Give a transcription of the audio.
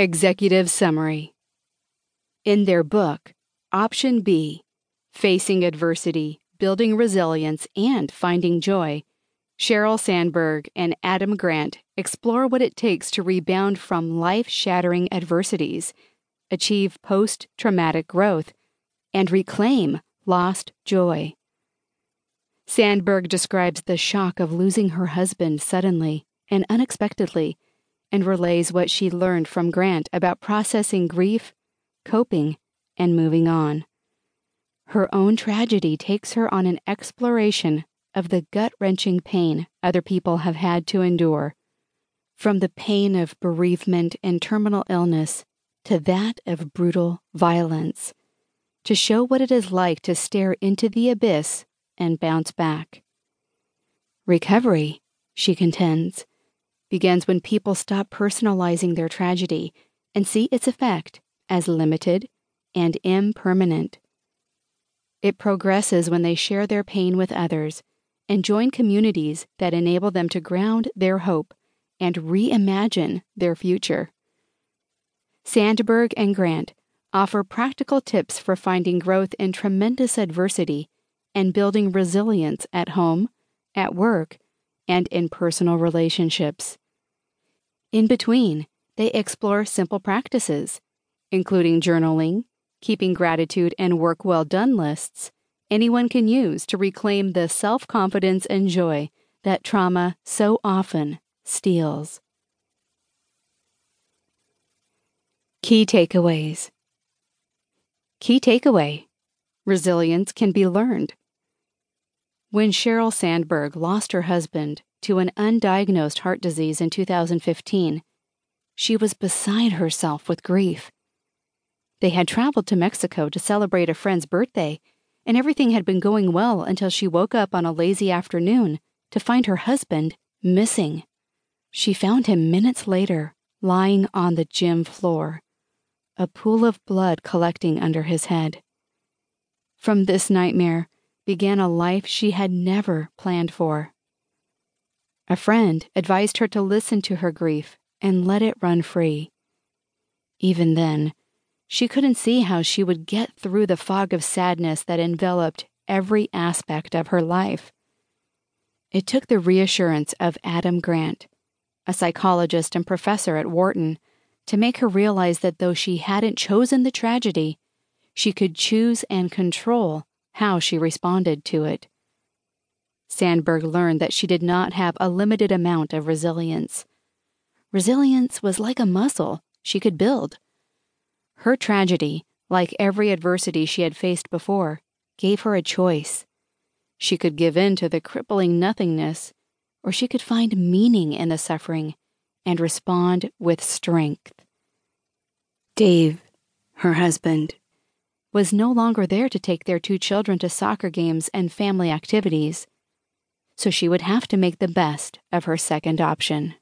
Executive Summary In their book, Option B Facing Adversity, Building Resilience, and Finding Joy, Sheryl Sandberg and Adam Grant explore what it takes to rebound from life shattering adversities, achieve post traumatic growth, and reclaim lost joy. Sandberg describes the shock of losing her husband suddenly and unexpectedly and relays what she learned from Grant about processing grief, coping, and moving on. Her own tragedy takes her on an exploration of the gut wrenching pain other people have had to endure. From the pain of bereavement and terminal illness to that of brutal violence, to show what it is like to stare into the abyss and bounce back. Recovery, she contends, begins when people stop personalizing their tragedy and see its effect as limited and impermanent. It progresses when they share their pain with others and join communities that enable them to ground their hope and reimagine their future. Sandberg and Grant offer practical tips for finding growth in tremendous adversity and building resilience at home, at work, and in personal relationships. In between, they explore simple practices, including journaling, keeping gratitude and work well done lists anyone can use to reclaim the self confidence and joy that trauma so often steals. Key takeaways Key takeaway Resilience can be learned. When Sheryl Sandberg lost her husband to an undiagnosed heart disease in 2015, she was beside herself with grief. They had traveled to Mexico to celebrate a friend's birthday, and everything had been going well until she woke up on a lazy afternoon to find her husband missing. She found him minutes later, lying on the gym floor, a pool of blood collecting under his head. From this nightmare began a life she had never planned for. A friend advised her to listen to her grief and let it run free. Even then, she couldn't see how she would get through the fog of sadness that enveloped every aspect of her life. It took the reassurance of Adam Grant, a psychologist and professor at Wharton, to make her realize that though she hadn't chosen the tragedy, she could choose and control how she responded to it. Sandberg learned that she did not have a limited amount of resilience. Resilience was like a muscle she could build. Her tragedy, like every adversity she had faced before, gave her a choice. She could give in to the crippling nothingness, or she could find meaning in the suffering and respond with strength. Dave, her husband, was no longer there to take their two children to soccer games and family activities so she would have to make the best of her second option.